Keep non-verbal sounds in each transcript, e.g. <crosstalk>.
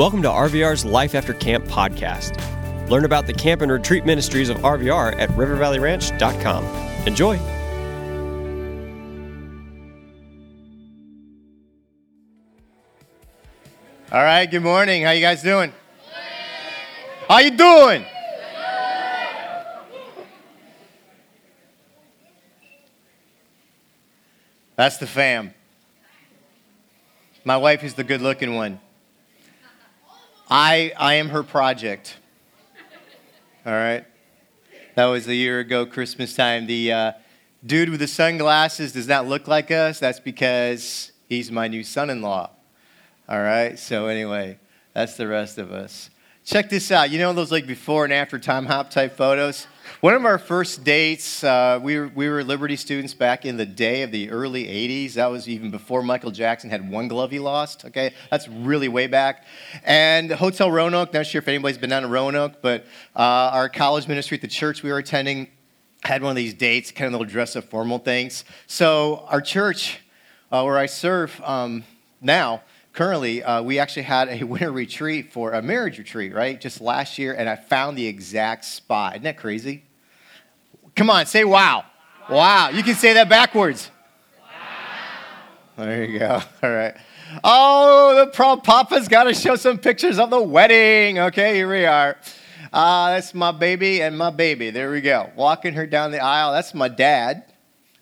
Welcome to RVR's Life After Camp podcast. Learn about the camp and retreat ministries of RVR at rivervalleyranch.com. Enjoy. All right, good morning. How you guys doing? How you doing? That's the fam. My wife is the good looking one. I, I am her project. All right? That was a year ago, Christmas time. The uh, dude with the sunglasses does not look like us. That's because he's my new son in law. All right? So, anyway, that's the rest of us. Check this out. You know those like before and after time hop type photos? One of our first dates, uh, we, were, we were Liberty students back in the day of the early 80s. That was even before Michael Jackson had one glove he lost. Okay, that's really way back. And Hotel Roanoke, not sure if anybody's been down to Roanoke, but uh, our college ministry at the church we were attending had one of these dates, kind of little dress up formal things. So our church, uh, where I serve um, now, currently, uh, we actually had a <laughs> winter retreat for a marriage retreat, right? Just last year, and I found the exact spot. Isn't that crazy? Come on, say wow. Wow. wow. You can say that backwards. Wow. There you go. <laughs> All right. Oh, the pro papa's got to show some pictures of the wedding. Okay, here we are. Uh, that's my baby and my baby. There we go. Walking her down the aisle. That's my dad.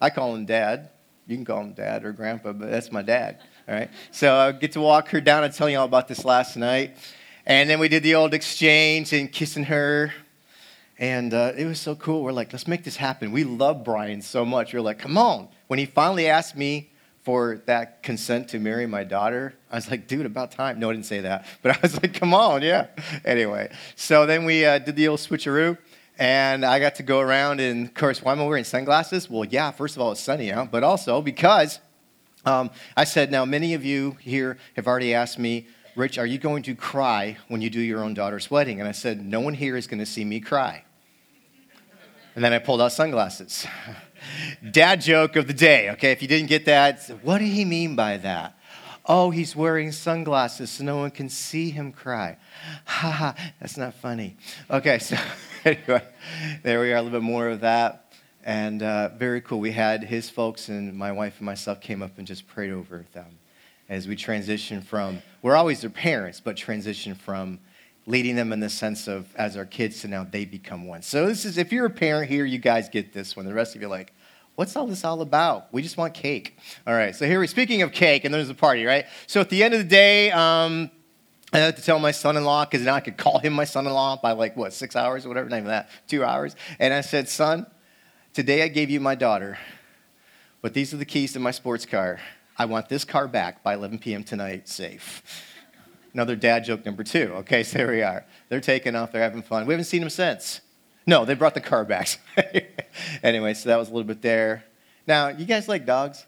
I call him dad. You can call him dad or grandpa, but that's my dad. All right. So I get to walk her down and tell you all about this last night. And then we did the old exchange and kissing her. And uh, it was so cool. We're like, let's make this happen. We love Brian so much. We're like, come on. When he finally asked me for that consent to marry my daughter, I was like, dude, about time. No, I didn't say that. But <laughs> I was like, come on, yeah. Anyway, so then we uh, did the old switcheroo. And I got to go around, and of course, why am I wearing sunglasses? Well, yeah, first of all, it's sunny out, but also because um, I said, now, many of you here have already asked me, Rich, are you going to cry when you do your own daughter's wedding? And I said, no one here is going to see me cry. And then I pulled out sunglasses. <laughs> Dad joke of the day, okay? If you didn't get that, what did he mean by that? Oh, he's wearing sunglasses so no one can see him cry. <laughs> Ha ha, that's not funny. Okay, so <laughs> anyway, there we are, a little bit more of that. And uh, very cool. We had his folks and my wife and myself came up and just prayed over them as we transition from, we're always their parents, but transition from leading them in the sense of as our kids to now they become one. So this is if you're a parent here, you guys get this one. The rest of you like, what's all this all about? We just want cake. All right. So here we're speaking of cake, and there's a party, right? So at the end of the day, um, I had to tell my son-in-law because now I could call him my son-in-law by like what six hours or whatever, not even that, two hours. And I said, son, today I gave you my daughter, but these are the keys to my sports car. I want this car back by 11 p.m. tonight, safe. Another dad joke number two. Okay, so there we are. They're taking off, they're having fun. We haven't seen them since. No, they brought the car back. <laughs> anyway, so that was a little bit there. Now, you guys like dogs?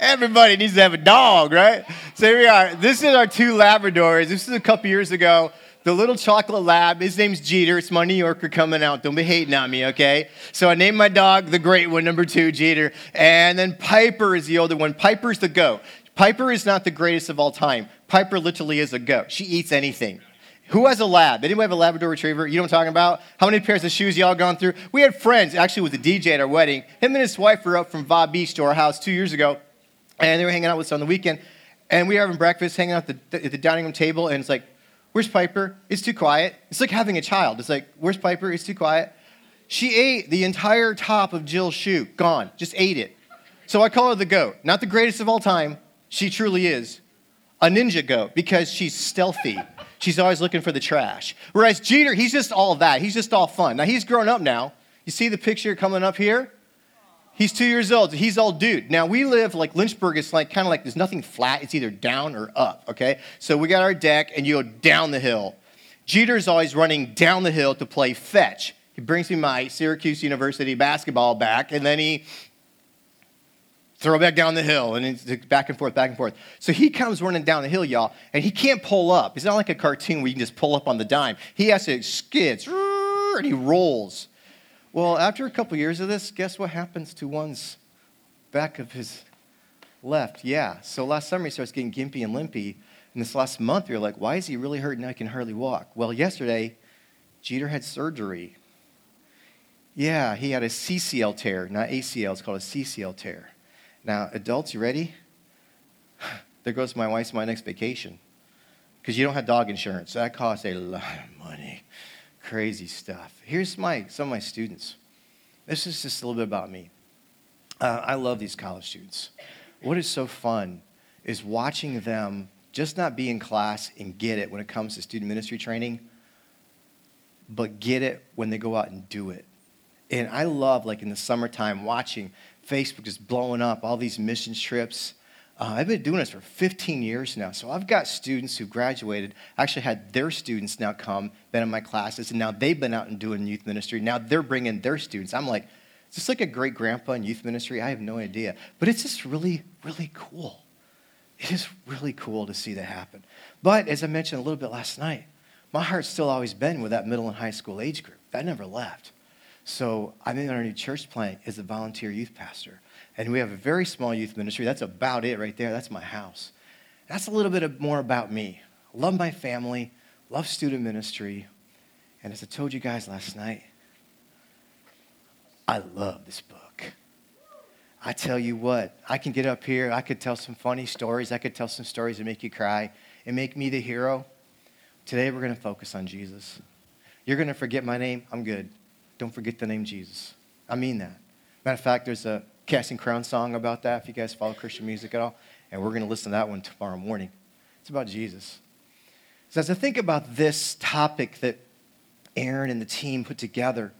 Everybody needs to have a dog, right? So here we are. This is our two Labradors. This is a couple years ago. The little chocolate lab, his name's Jeter. It's my New Yorker coming out. Don't be hating on me, okay? So I named my dog the great one, number two, Jeter. And then Piper is the older one. Piper's the goat. Piper is not the greatest of all time. Piper literally is a goat. She eats anything. Who has a lab? Anyone have a Labrador Retriever? You know what I'm talking about? How many pairs of shoes y'all gone through? We had friends, actually with a DJ at our wedding. Him and his wife were up from Va Beach to our house two years ago, and they were hanging out with us on the weekend. And we were having breakfast, hanging out at the, at the dining room table, and it's like, where's Piper? It's too quiet. It's like having a child. It's like, where's Piper? It's too quiet. She ate the entire top of Jill's shoe, gone, just ate it. So I call her the goat. Not the greatest of all time, she truly is a ninja goat because she's stealthy. She's always looking for the trash. Whereas Jeter, he's just all that. He's just all fun. Now he's grown up now. You see the picture coming up here? He's two years old. He's all dude. Now we live like Lynchburg. It's like kind of like there's nothing flat. It's either down or up. Okay. So we got our deck, and you go down the hill. Jeter's always running down the hill to play fetch. He brings me my Syracuse University basketball back, and then he throw back down the hill, and it's back and forth, back and forth. So he comes running down the hill, y'all, and he can't pull up. It's not like a cartoon where you can just pull up on the dime. He has to skid, and he rolls. Well, after a couple years of this, guess what happens to one's back of his left? Yeah. So last summer he starts getting gimpy and limpy. And this last month, you're like, why is he really hurting? I can hardly walk. Well, yesterday, Jeter had surgery. Yeah, he had a CCL tear, not ACL. It's called a CCL tear. Now, adults, you ready? <sighs> There goes my wife's my next vacation. Because you don't have dog insurance. That costs a lot of money. Crazy stuff. Here's my, some of my students. This is just a little bit about me. Uh, I love these college students. What is so fun is watching them just not be in class and get it when it comes to student ministry training, but get it when they go out and do it. And I love, like in the summertime, watching Facebook just blowing up, all these mission trips. Uh, I've been doing this for 15 years now. So I've got students who graduated, actually had their students now come, been in my classes, and now they've been out and doing youth ministry. Now they're bringing their students. I'm like, is this like a great grandpa in youth ministry? I have no idea. But it's just really, really cool. It is really cool to see that happen. But as I mentioned a little bit last night, my heart's still always been with that middle and high school age group. That never left. So I'm in our new church plant as a volunteer youth pastor. And we have a very small youth ministry. That's about it right there. That's my house. That's a little bit more about me. love my family, love student ministry. And as I told you guys last night, I love this book. I tell you what, I can get up here, I could tell some funny stories, I could tell some stories that make you cry and make me the hero. Today we're going to focus on Jesus. You're going to forget my name? I'm good. Don't forget the name Jesus. I mean that. Matter of fact, there's a Casting Crown song about that if you guys follow Christian music at all. And we're going to listen to that one tomorrow morning. It's about Jesus. So as I think about this topic that Aaron and the team put together,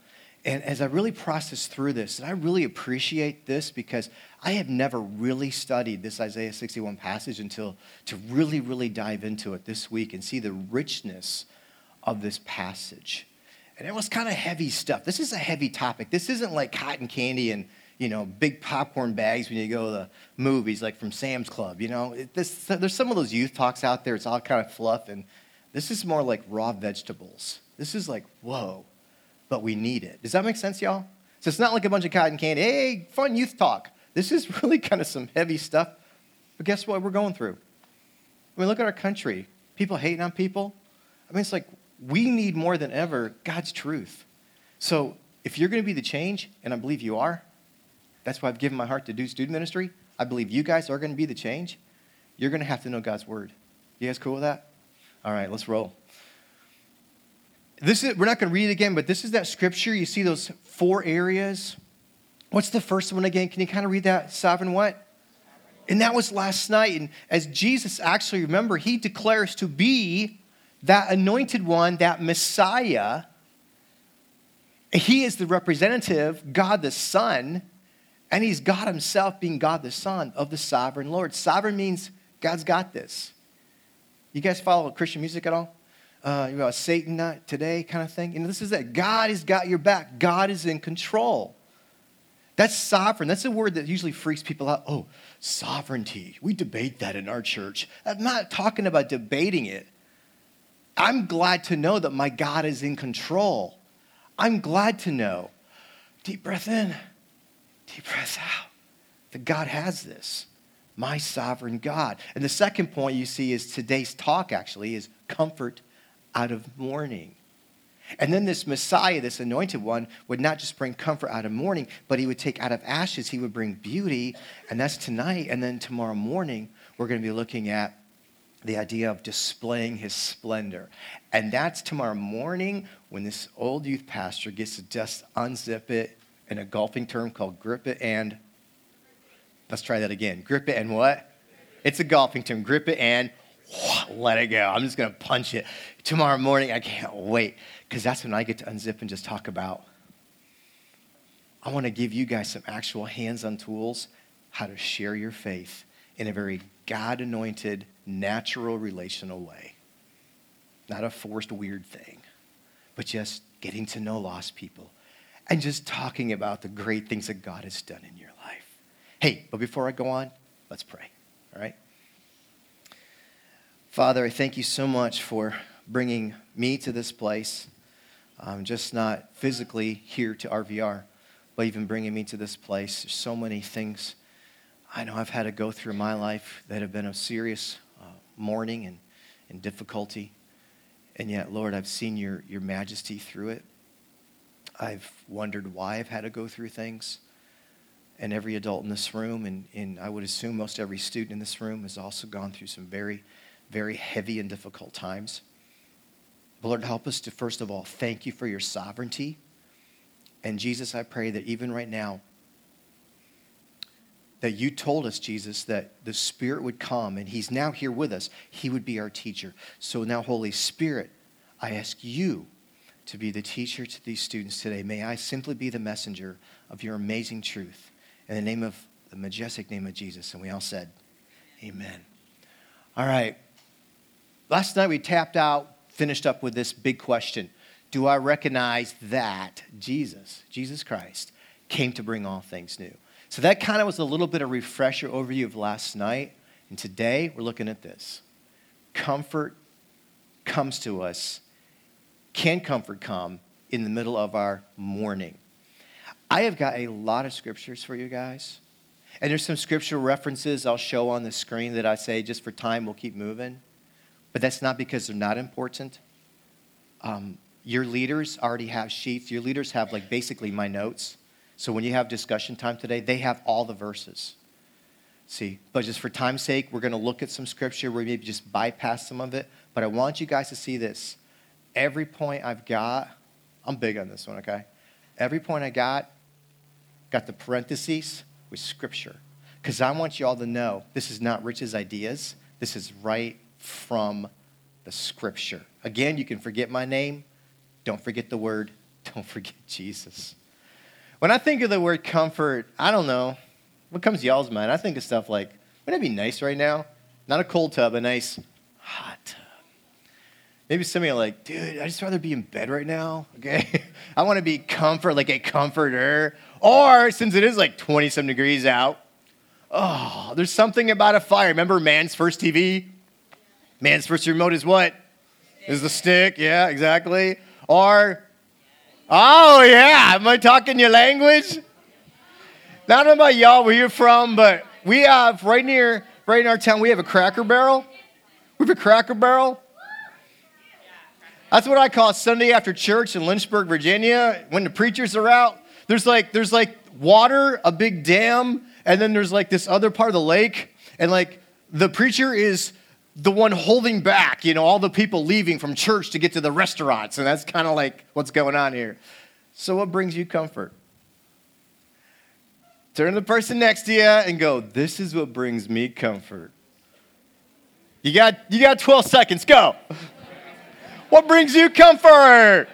and as I really process through this, and I really appreciate this because I have never really studied this Isaiah 61 passage until to really, really dive into it this week and see the richness of this passage. And it was kind of heavy stuff. This is a heavy topic. This isn't like cotton candy and you know big popcorn bags when you go to the movies, like from Sam's Club. You know, it, this, there's some of those youth talks out there. It's all kind of fluff, and this is more like raw vegetables. This is like whoa but we need it. Does that make sense, y'all? So it's not like a bunch of cotton candy. Hey, fun youth talk. This is <laughs> really kind of some heavy stuff. But guess what we're going through? I mean, look at our country. People hating on people. I mean, it's like we need more than ever God's truth. So if you're going to be the change, and I believe you are, that's why I've given my heart to do student ministry. I believe you guys are going to be the change. You're going to have to know God's word. You guys cool with that? All right, let's roll. This is, we're not going to read it again, but this is that scripture. You see those four areas. What's the first one again? Can you kind of read that? Sovereign what? And that was last night. And as Jesus actually, remember, he declares to be that anointed one, that Messiah. He is the representative, God the Son, and he's God himself being God the Son of the sovereign Lord. Sovereign means God's got this. You guys follow Christian music at all? uh, you know, Satan not today kind of thing. You know, this is that God has got your back. God is in control. That's sovereign. That's a word that usually freaks people out. Oh, sovereignty. We debate that in our church. I'm not talking about debating it. I'm glad to know that my God is in control. I'm glad to know. Deep breath in, deep breath out. That God has this. My sovereign God. And the second point you see is today's talk actually is comfort out of mourning. And then this Messiah, this anointed one, would not just bring comfort out of mourning, but he would take out of ashes, he would bring beauty. And that's tonight. And then tomorrow morning, we're going to be looking at the idea of displaying his splendor. And that's tomorrow morning when this old youth pastor gets to just unzip it in a golfing term called grip it and. Let's try that again. Grip it and what? It's a golfing term. Grip it and let it go. I'm just going to punch it. Tomorrow morning, I can't wait because that's when I get to unzip and just talk about. I want to give you guys some actual hands on tools how to share your faith in a very God anointed, natural, relational way. Not a forced, weird thing, but just getting to know lost people and just talking about the great things that God has done in your life. Hey, but before I go on, let's pray, all right? Father, I thank you so much for bringing me to this place, um, just not physically here to RVR, but even bringing me to this place. There's so many things I know I've had to go through in my life that have been of serious uh, mourning and, and difficulty. And yet, Lord, I've seen your, your majesty through it. I've wondered why I've had to go through things. And every adult in this room, and, and I would assume most every student in this room, has also gone through some very, very heavy and difficult times. But Lord, help us to, first of all, thank you for your sovereignty. And Jesus, I pray that even right now, that you told us, Jesus, that the Spirit would come and He's now here with us. He would be our teacher. So now, Holy Spirit, I ask you to be the teacher to these students today. May I simply be the messenger of your amazing truth. In the name of the majestic name of Jesus. And we all said, Amen. All right. Last night we tapped out, finished up with this big question Do I recognize that Jesus, Jesus Christ, came to bring all things new? So that kind of was a little bit of refresher overview of last night. And today we're looking at this. Comfort comes to us. Can comfort come in the middle of our mourning? I have got a lot of scriptures for you guys. And there's some scriptural references I'll show on the screen that I say just for time we'll keep moving. But that's not because they're not important. Um, your leaders already have sheets. Your leaders have like basically my notes. So when you have discussion time today, they have all the verses. See, but just for time's sake, we're going to look at some scripture where maybe just bypass some of it. But I want you guys to see this. Every point I've got, I'm big on this one, okay? Every point I got, got the parentheses with scripture. Because I want you all to know this is not Rich's ideas. This is right from the scripture. Again, you can forget my name. Don't forget the word. <laughs> Don't forget Jesus. When I think of the word comfort, I don't know. What comes to y'all's mind? I think of stuff like, wouldn't it be nice right now? Not a cold tub, a nice hot tub. Maybe some of you are like, dude, I just rather be in bed right now. Okay. <laughs> I want to be comfort, like a comforter. Or since it is like 20 some degrees out, oh, there's something about a fire. Remember man's first TV? Man's first remote is what? Is the stick. Yeah, exactly. Or Oh, yeah. Am I talking your language? Not about y'all where you're from, but we have right near, right in our town, we have a cracker barrel. We have a cracker barrel. That's what I call Sunday after church in Lynchburg, Virginia, when the preachers are out. There's like, there's like water, a big dam, and then there's like this other part of the lake, and like the preacher is the one holding back, you know, all the people leaving from church to get to the restaurants. And that's kind of like what's going on here. So, what brings you comfort? Turn to the person next to you and go, This is what brings me comfort. You got, you got 12 seconds, go. What brings you comfort?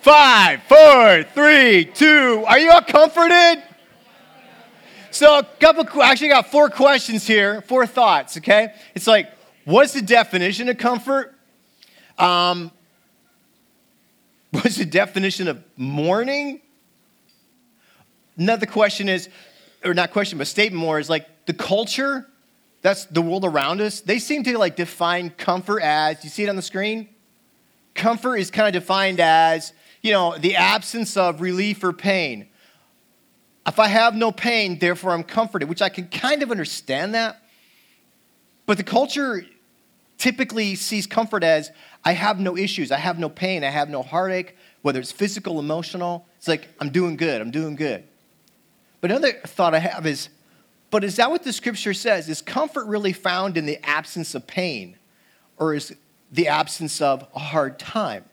Five, four, three, two. Are you all comforted? So, a couple, actually, got four questions here, four thoughts, okay? It's like, what's the definition of comfort? Um, what's the definition of mourning? Another question is, or not question, but statement more is like the culture, that's the world around us, they seem to like define comfort as, you see it on the screen? Comfort is kind of defined as you know, the absence of relief or pain. If I have no pain, therefore I'm comforted, which I can kind of understand that. But the culture typically sees comfort as I have no issues, I have no pain, I have no heartache, whether it's physical, emotional. It's like, I'm doing good, I'm doing good. But another thought I have is, but is that what the scripture says? Is comfort really found in the absence of pain? Or is the absence of a hard time?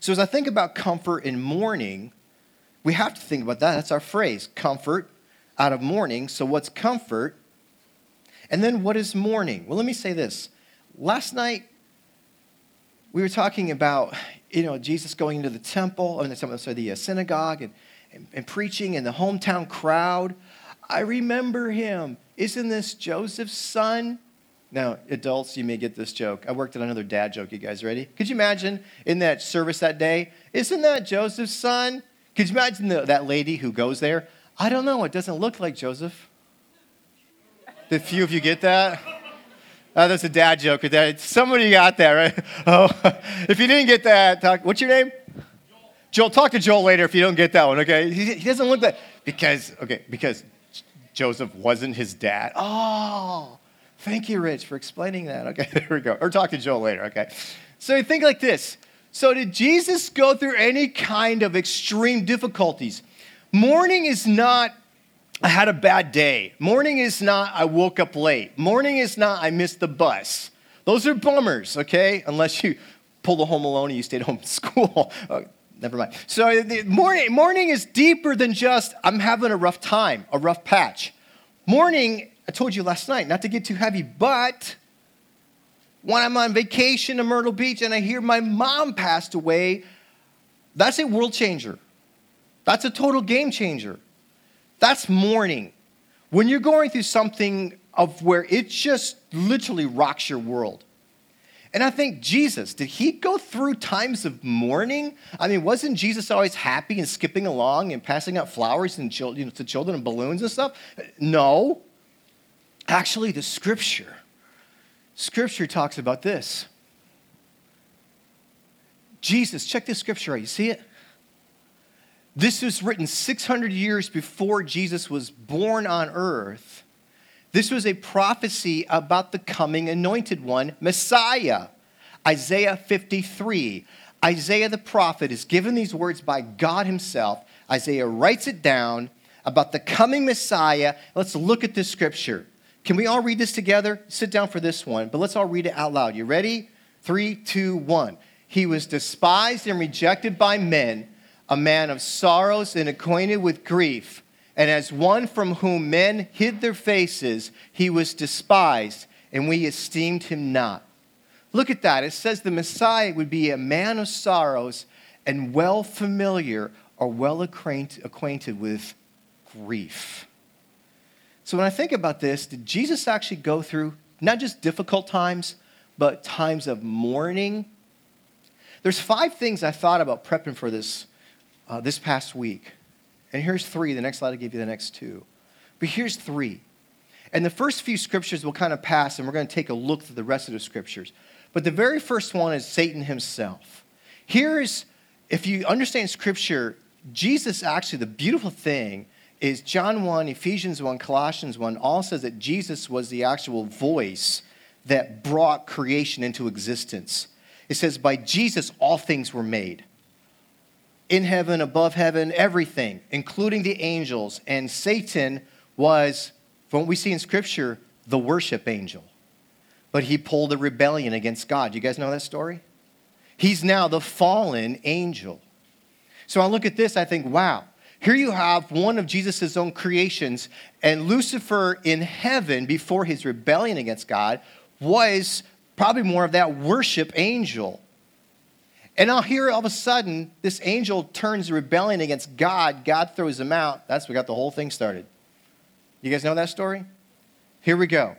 So as I think about comfort in mourning, we have to think about that. That's our phrase comfort out of mourning. So, what's comfort? And then, what is mourning? Well, let me say this. Last night, we were talking about, you know, Jesus going into the temple, or sorry, the uh, synagogue, and, and, and preaching, and the hometown crowd. I remember him. Isn't this Joseph's son? Now, adults, you may get this joke. I worked on another dad joke. You guys ready? Could you imagine in that service that day? Isn't that Joseph's son? Could you imagine the, that lady who goes there? I don't know. It doesn't look like Joseph. Did few of you get that? Oh, that's a dad joke. Somebody got that right. <laughs> Oh, <laughs> if you didn't get that, talk. What's your name? Joel. Joel. Talk to Joel later if you don't get that one. Okay. He, he doesn't look that because okay because Joseph wasn't his dad. Oh, thank you, Rich, for explaining that. Okay, <laughs> there we go. Or talk to Joel later. Okay. So you think like this. So did Jesus go through any kind of extreme difficulties? Mourning is not I had a bad day. Mourning is not, I woke up late. Mourning is not, I missed the bus. Those are bummers, okay? Unless you pulled a home alone and you stayed <laughs> home from school. oh, never mind. So mourning, mourning is deeper than just, I'm having a rough time, a rough patch. Mourning, I told you last night, not to get too heavy, but when I'm on vacation in Myrtle Beach and I hear my mom passed away, that's a world changer. That's a total game changer. That's mourning. When you're going through something of where it just literally rocks your world. And I think Jesus, did he go through times of mourning? I mean, wasn't Jesus always happy and skipping along and passing out flowers and you know, to children and balloons and stuff? No. Actually, the scripture, scripture talks about this. Jesus, check this scripture out. You see it? This was written 600 years before Jesus was born on earth. This was a prophecy about the coming anointed one, Messiah. Isaiah 53. Isaiah the prophet is given these words by God himself. Isaiah writes it down about the coming Messiah. Let's look at this scripture. Can we all read this together? Sit down for this one, but let's all read it out loud. You ready? Three, two, one. He was despised and rejected by men a man of sorrows and acquainted with grief. And as one from whom men hid their faces, he was despised, and we esteemed him not. Look at that. It says the Messiah would be a man of sorrows and well familiar or well acquainted with grief. So when I think about this, did Jesus actually go through not just difficult times, but times of mourning? There's five things I thought about prepping for this uh, this past week. And here's three. The next slide will give you the next two. But here's three. And the first few scriptures will kind of pass, and we're going to take a look through the rest of the scriptures. But the very first one is Satan himself. Here's, if you understand scripture, Jesus actually, the beautiful thing is John 1, Ephesians 1, Colossians 1 all says that Jesus was the actual voice that brought creation into existence. It says, by Jesus, all things were made in heaven, above heaven, everything, including the angels. And Satan was, from what we see in Scripture, the worship angel. But he pulled a rebellion against God. You guys know that story? He's now the fallen angel. So I look at this, I think, wow, here you have one of Jesus' own creations, and Lucifer in heaven, before his rebellion against God, was probably more of that worship angel. And now here, all of a sudden, this angel turns rebellion against God. God throws him out. That's what got the whole thing started. You guys know that story? Here we go.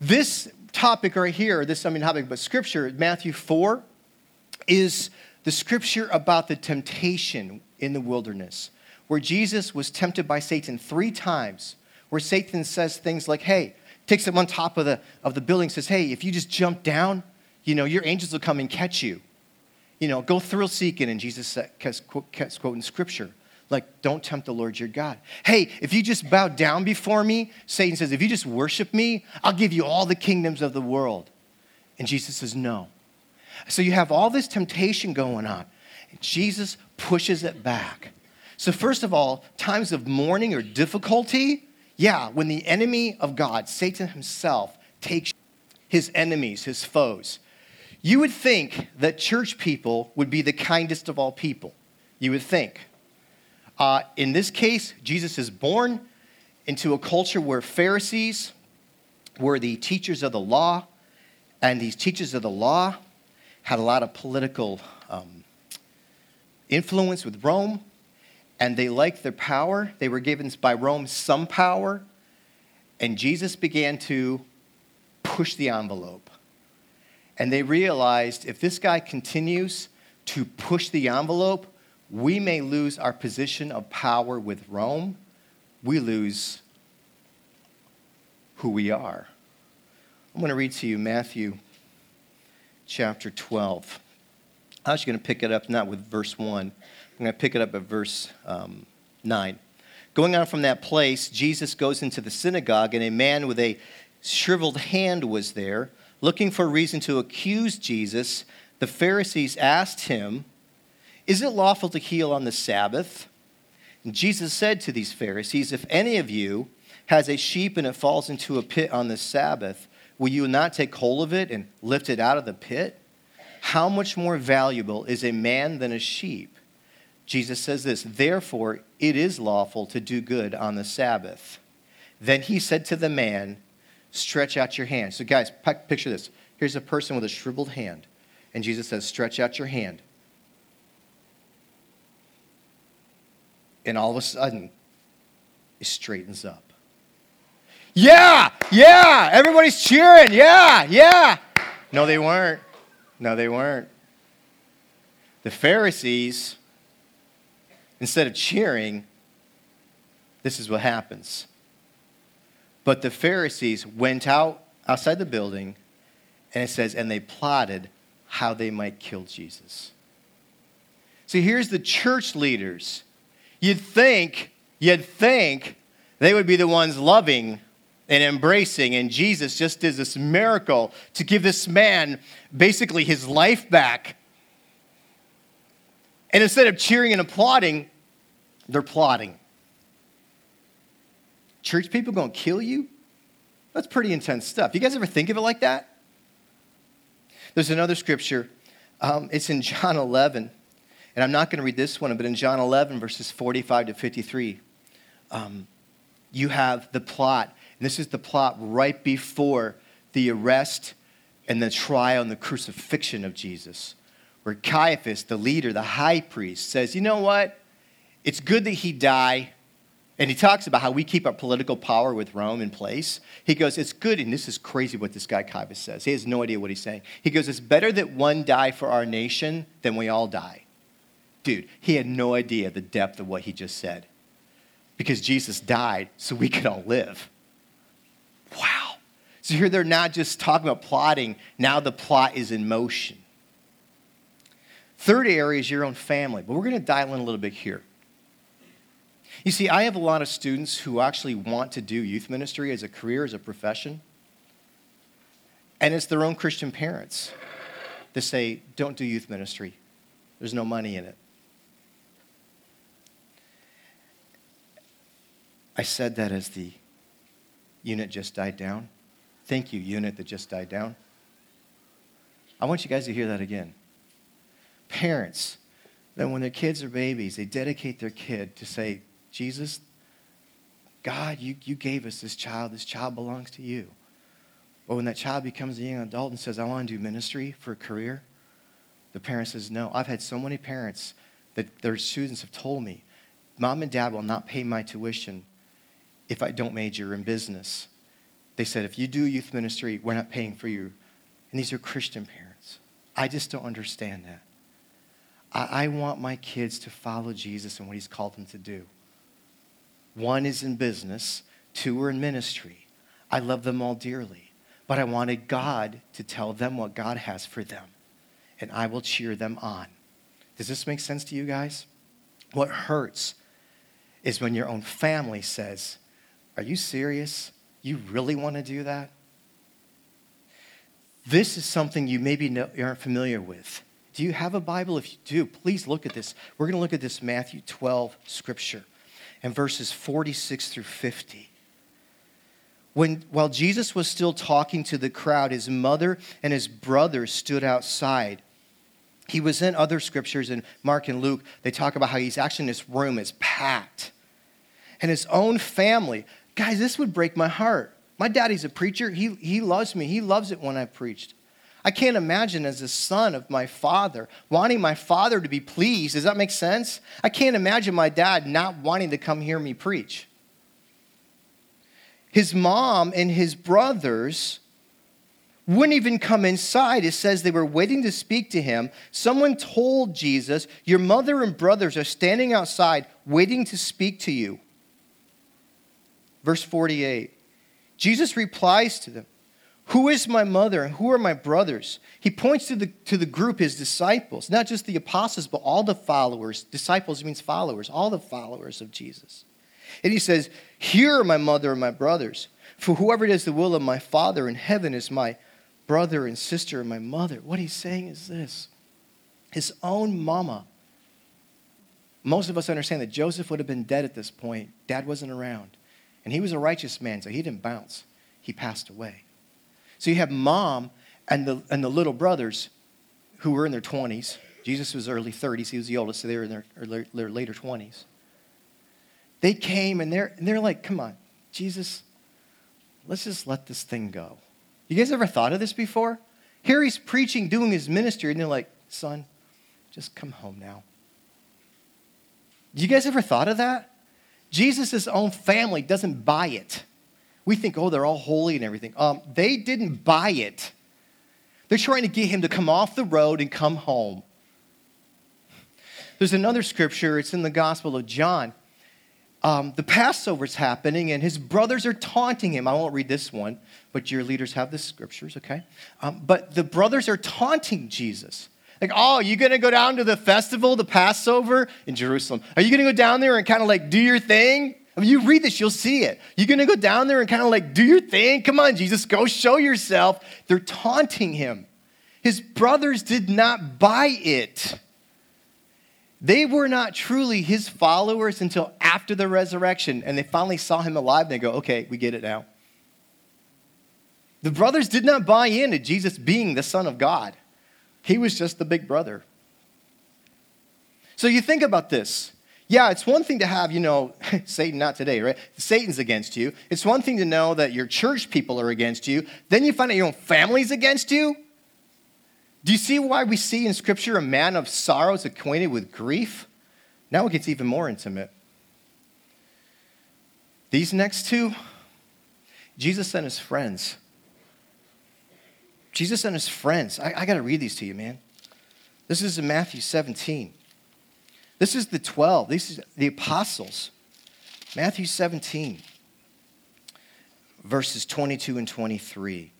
This topic right here, this, I mean, topic, but scripture, Matthew 4, is the scripture about the temptation in the wilderness, where Jesus was tempted by Satan three times, where Satan says things like, hey, takes him on top of the, of the building, says, hey, if you just jump down, you know, your angels will come and catch you you know, go thrill seeking. And Jesus kept quoting scripture. Like, don't tempt the Lord your God. Hey, if you just bow down before me, Satan says, if you just worship me, I'll give you all the kingdoms of the world. And Jesus says, no. So you have all this temptation going on. And Jesus pushes it back. So, first of all, times of mourning or difficulty, yeah, when the enemy of God, Satan himself, takes his enemies, his foes, you would think that church people would be the kindest of all people. You would think. Uh, in this case, Jesus is born into a culture where Pharisees were the teachers of the law, and these teachers of the law had a lot of political um, influence with Rome, and they liked their power. They were given by Rome some power, and Jesus began to push the envelope. And they realized if this guy continues to push the envelope, we may lose our position of power with Rome. We lose who we are. I'm going to read to you Matthew chapter 12. I'm actually going to pick it up not with verse 1, I'm going to pick it up at verse um, 9. Going on from that place, Jesus goes into the synagogue, and a man with a shriveled hand was there. Looking for a reason to accuse Jesus, the Pharisees asked him, Is it lawful to heal on the Sabbath? And Jesus said to these Pharisees, If any of you has a sheep and it falls into a pit on the Sabbath, will you not take hold of it and lift it out of the pit? How much more valuable is a man than a sheep? Jesus says this, therefore it is lawful to do good on the Sabbath. Then he said to the man, Stretch out your hand. So, guys, picture this. Here's a person with a shriveled hand, and Jesus says, Stretch out your hand. And all of a sudden, it straightens up. Yeah, yeah, everybody's cheering. Yeah, yeah. No, they weren't. No, they weren't. The Pharisees, instead of cheering, this is what happens. But the Pharisees went out outside the building, and it says, and they plotted how they might kill Jesus. See, here's the church leaders. You'd think, you'd think they would be the ones loving and embracing. And Jesus just did this miracle to give this man basically his life back. And instead of cheering and applauding, they're plotting. Church people gonna kill you? That's pretty intense stuff. You guys ever think of it like that? There's another scripture. Um, it's in John 11. And I'm not going to read this one, but in John 11, verses 45 to 53, um, you have the plot and this is the plot right before the arrest and the trial and the crucifixion of Jesus, where Caiaphas, the leader, the high priest, says, You know what? It's good that he die. And he talks about how we keep our political power with Rome in place. He goes, It's good, and this is crazy what this guy Caiaphas says. He has no idea what he's saying. He goes, It's better that one die for our nation than we all die. Dude, he had no idea the depth of what he just said. Because Jesus died so we could all live. Wow. So here they're not just talking about plotting, now the plot is in motion. Third area is your own family, but we're going to dial in a little bit here. You see, I have a lot of students who actually want to do youth ministry as a career, as a profession. And it's their own Christian parents that say, don't do youth ministry. There's no money in it. I said that as the unit just died down. Thank you, unit that just died down. I want you guys to hear that again. Parents, that when their kids are babies, they dedicate their kid to say, Jesus, God, you, you gave us this child. This child belongs to you. But when that child becomes a young adult and says, I want to do ministry for a career, the parent says, No. I've had so many parents that their students have told me, Mom and dad will not pay my tuition if I don't major in business. They said, if you do youth ministry, we're not paying for you. And these are Christian parents. I just don't understand that. I, I want my kids to follow Jesus and what he's called them to do. One is in business, two are in ministry. I love them all dearly, but I wanted God to tell them what God has for them, and I will cheer them on. Does this make sense to you guys? What hurts is when your own family says, are you serious? You really want to do that? This is something you maybe aren't familiar with. Do you have a Bible? If you do, please look at this. We're going to look at this Matthew 12 scripture and verses 46 through 50. When, while Jesus was still talking to the crowd, his mother and his brothers stood outside. He was in other scriptures in Mark and Luke. They talk about how he's actually in this room, it's packed. And his own family, Guys, this would break my heart. My daddy's a preacher. He, he loves me. He loves it when I preached. I can't imagine as a son of my father wanting my father to be pleased. Does that make sense? I can't imagine my dad not wanting to come hear me preach. His mom and his brothers wouldn't even come inside. It says they were waiting to speak to him. Someone told Jesus, Your mother and brothers are standing outside waiting to speak to you. Verse 48 Jesus replies to them, Who is my mother and who are my brothers? He points to the, to the group, his disciples, not just the apostles, but all the followers. Disciples means followers, all the followers of Jesus. And he says, Here are my mother and my brothers. For whoever does the will of my Father in heaven is my brother and sister and my mother. What he's saying is this his own mama. Most of us understand that Joseph would have been dead at this point. Dad wasn't around. And he was a righteous man, so he didn't bounce. He passed away. So you have mom and the, and the little brothers who were in their 20s. Jesus was early 30s, he was the oldest, so they were in their, their later 20s. They came and they're, and they're like, come on, Jesus, let's just let this thing go. You guys ever thought of this before? Here he's preaching, doing his ministry, and they're like, son, just come home now. You guys ever thought of that? Jesus' own family doesn't buy it. We think, oh, they're all holy and everything. Um, they didn't buy it. They're trying to get him to come off the road and come home. There's another scripture, it's in the Gospel of John um, the Passover's happening, and his brothers are taunting him. I won't read this one, but your leaders have the scriptures, okay? Um, but the brothers are taunting Jesus. Like, oh, you gonna go down to the festival, the Passover in Jerusalem? Are you gonna go down there and kind of like do your thing? I mean, you read this, you'll see it. You're gonna go down there and kind of like do your thing? Come on, Jesus, go show yourself. They're taunting him. His brothers did not buy it. They were not truly his followers until after the resurrection, and they finally saw him alive, and they go, okay, we get it now. The brothers did not buy into Jesus being the Son of God, he was just the big brother. So you think about this. Yeah, it's one thing to have, you know, <laughs> Satan, not today, right? Satan's against you. It's one thing to know that your church people are against you. Then you find out your own family's against you. Do you see why we see in Scripture a man of sorrows acquainted with grief? Now it gets even more intimate. These next two, Jesus and his friends. Jesus and his friends. I, I got to read these to you, man. This is in Matthew 17. This is the 12. These is the apostles. Matthew 17, verses 22 and 23.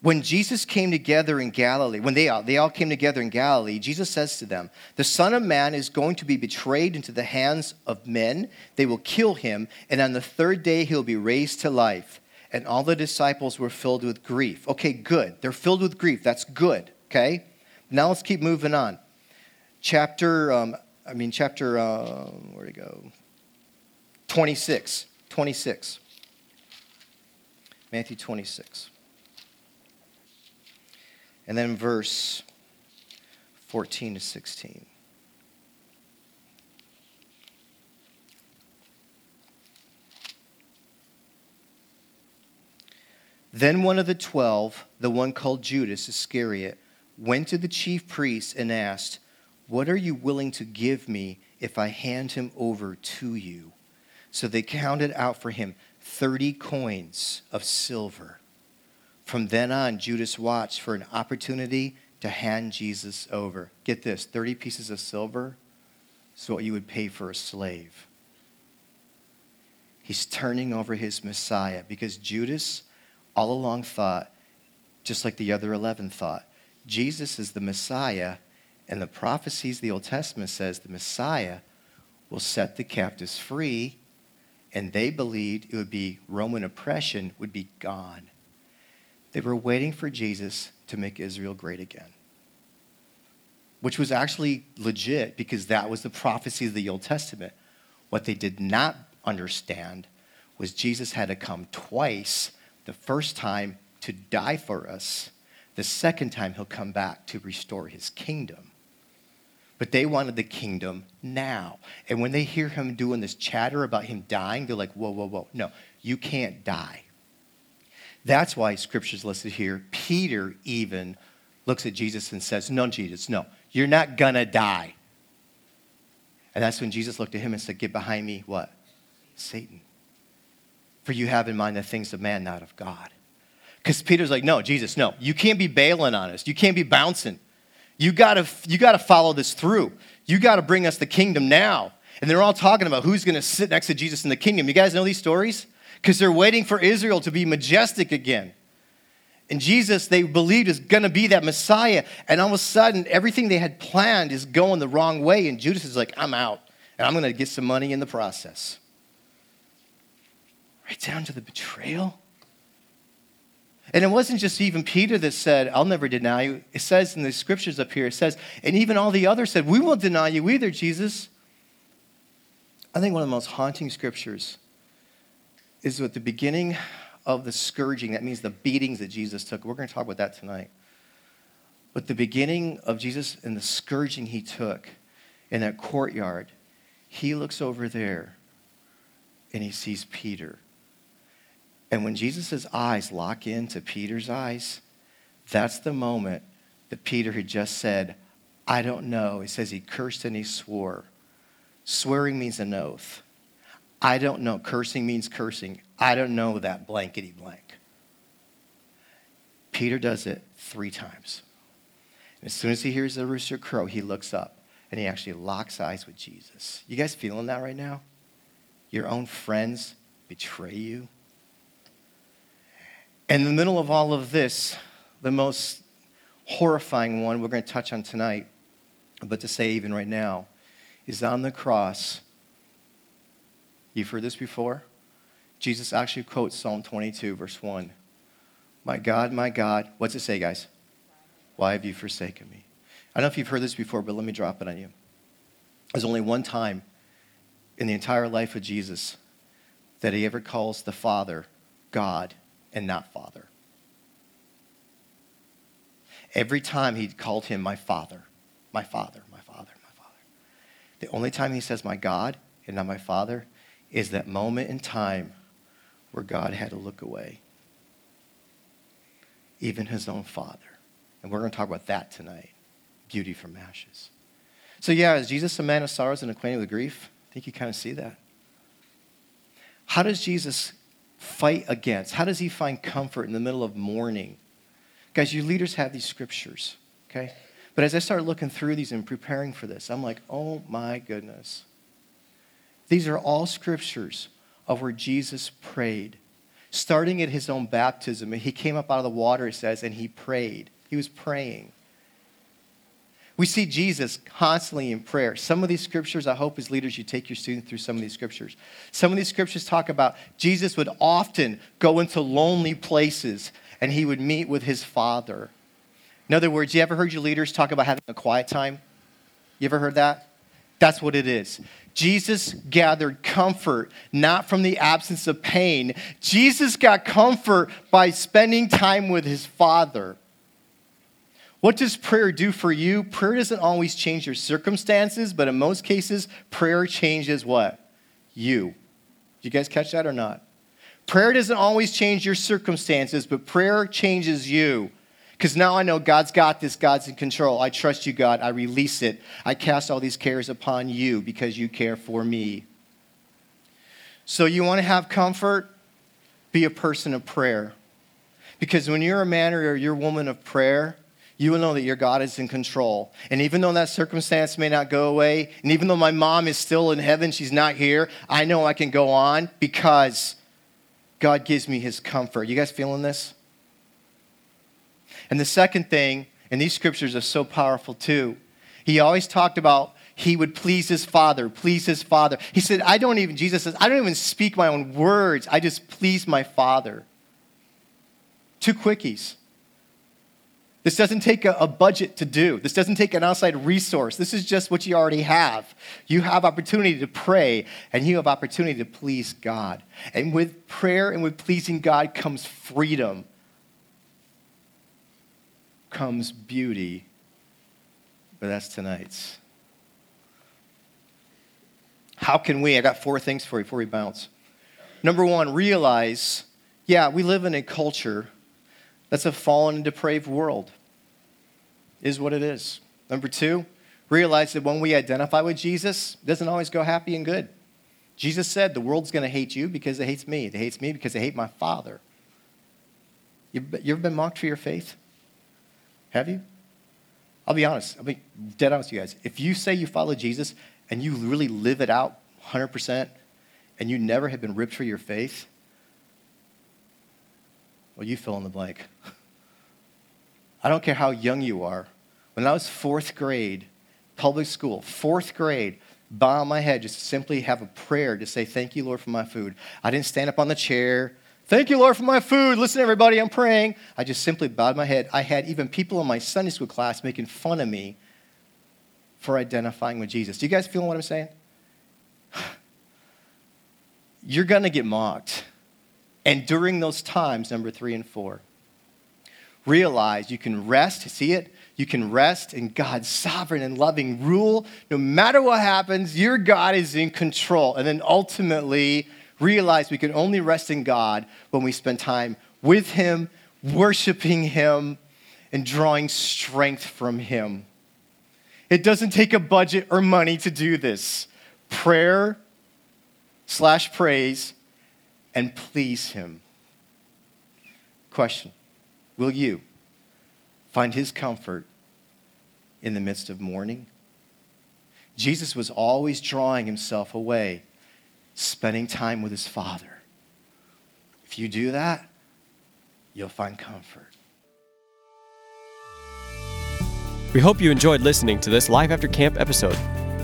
When Jesus came together in Galilee, when they all, they all came together in Galilee, Jesus says to them, The Son of Man is going to be betrayed into the hands of men. They will kill him, and on the third day he'll be raised to life. And all the disciples were filled with grief. Okay, good. They're filled with grief. That's good. Okay? Now let's keep moving on. Chapter, um, I mean, chapter, uh, where to go? 26. 26. Matthew 26. And then verse 14 to 16. Then one of the twelve, the one called Judas Iscariot, went to the chief priests and asked, What are you willing to give me if I hand him over to you? So they counted out for him 30 coins of silver. From then on, Judas watched for an opportunity to hand Jesus over. Get this 30 pieces of silver is what you would pay for a slave. He's turning over his Messiah because Judas all along thought, just like the other 11 thought, Jesus is the Messiah, and the prophecies of the Old Testament says the Messiah will set the captives free, and they believed it would be Roman oppression would be gone. They were waiting for Jesus to make Israel great again, which was actually legit because that was the prophecy of the Old Testament. What they did not understand was Jesus had to come twice. The first time to die for us, the second time he'll come back to restore his kingdom. But they wanted the kingdom now. And when they hear him doing this chatter about him dying, they're like, whoa, whoa, whoa. No, you can't die. That's why scripture's listed here. Peter even looks at Jesus and says, No, Jesus, no, you're not gonna die. And that's when Jesus looked at him and said, Get behind me, what? Satan. For you have in mind the things of man, not of God. Because Peter's like, No, Jesus, no, you can't be bailing on us. You can't be bouncing. You gotta, you gotta follow this through. You gotta bring us the kingdom now. And they're all talking about who's gonna sit next to Jesus in the kingdom. You guys know these stories? because they're waiting for Israel to be majestic again. And Jesus, they believed, is going to be that Messiah. And all of a sudden, everything they had planned is going the wrong way. And Judas is like, I'm out. And I'm going to get some money in the process. Right down to the betrayal. And it wasn't just even Peter that said, I'll never deny you. It says in the scriptures up here, it says, and even all the others said, We won't deny you either, Jesus. I think one of the most haunting scriptures is at the beginning of the scourging. That means the beatings that Jesus took. We're going to talk about that tonight. But the beginning of Jesus and the scourging he took in that courtyard, he looks over there and he sees Peter. And when Jesus' eyes lock into Peter's eyes, that's the moment that Peter had just said, I don't know. He says he cursed and he swore. Swearing means an oath. I don't know. Cursing means cursing. I don't know that blankety blank. Peter does it three times. And as soon as he hears the rooster crow, he looks up and he actually locks eyes with Jesus. You guys feeling that right now? Your own friends betray you? In the middle of all of this, the most horrifying one we're going to touch on tonight, but to say even right now, is on the cross. You've heard this before? Jesus actually quotes Psalm 22, verse 1. My God, my God, what's it say, guys? Why have you forsaken me? I don't know if you've heard this before, but let me drop it on you. There's only one time in the entire life of Jesus that he ever calls the Father God and not Father. Every time he called him my Father, my Father, my Father, my Father. The only time he says my God and not my Father is that moment in time where God had to look away. Even his own Father. And we're going to talk about that tonight beauty from ashes. So, yeah, is Jesus a man of sorrows and acquainted with grief? I think you kind of see that. How does Jesus fight against? How does he find comfort in the middle of mourning? Guys, your leaders have these scriptures, okay? But as I started looking through these and preparing for this, I'm like, oh my goodness. These are all scriptures of where Jesus prayed. Starting at his own baptism, he came up out of the water, it says, and he prayed. He was praying. We see Jesus constantly in prayer. Some of these scriptures, I hope as leaders you take your students through some of these scriptures. Some of these scriptures talk about Jesus would often go into lonely places and he would meet with his Father. In other words, you ever heard your leaders talk about having a quiet time? You ever heard that? That's what it is. Jesus gathered comfort not from the absence of pain. Jesus got comfort by spending time with his Father. What does prayer do for you? Prayer doesn't always change your circumstances, but in most cases, prayer changes what? You. Did you guys catch that or not? Prayer doesn't always change your circumstances, but prayer changes you. Because now I know God's got this, God's in control. I trust you, God. I release it. I cast all these cares upon you because you care for me. So, you want to have comfort? Be a person of prayer. Because when you're a man or you're a woman of prayer, you will know that your God is in control. And even though that circumstance may not go away, and even though my mom is still in heaven, she's not here, I know I can go on because God gives me his comfort. You guys feeling this? And the second thing, and these scriptures are so powerful too, he always talked about he would please his father, please his father. He said, I don't even, Jesus says, I don't even speak my own words, I just please my father. Two quickies. This doesn't take a, a, budget to do. This doesn't take an outside resource. This is just what you already have. You have opportunity to pray and you have opportunity to please God. And with prayer and with pleasing God comes freedom, comes beauty. But that's tonight's. How can we? I got four things for you before we bounce. Number one, realize yeah, we live in a culture that's a fallen and depraved world, is what it is. Number two, realize that when we identify with Jesus, it doesn't always go happy and good. Jesus said, The world's going to hate you because it hates me. It hates me because they hate my Father. You, you ever been mocked for your faith? Have you? I'll be honest. I'll be dead honest with you guys. If you say you follow Jesus and you really live it out 100% and you never have been ripped for your faith, Well, you fill in the blank. I don't care how young you are. When I was fourth grade, public school, fourth grade, bow my head, just simply have a prayer to say, Thank you, Lord, for my food. I didn't stand up on the chair. Thank you, Lord, for my food. Listen, everybody, I'm praying. I just simply bowed my head. I had even people in my Sunday school class making fun of me for identifying with Jesus. Do you guys feel what I'm saying? <sighs> You're going to get mocked. And during those times, number three and four, realize you can rest, see it? You can rest in God's sovereign and loving rule. No matter what happens, your God is in control. And then ultimately, realize we can only rest in God when we spend time with Him, worshiping Him, and drawing strength from Him. It doesn't take a budget or money to do this. Prayer slash praise and please Him. Question Will you find His comfort in the midst of mourning? Jesus was always drawing Himself away, spending time with His Father. If you do that, you'll find comfort. We hope you enjoyed listening to this Life After Camp episode.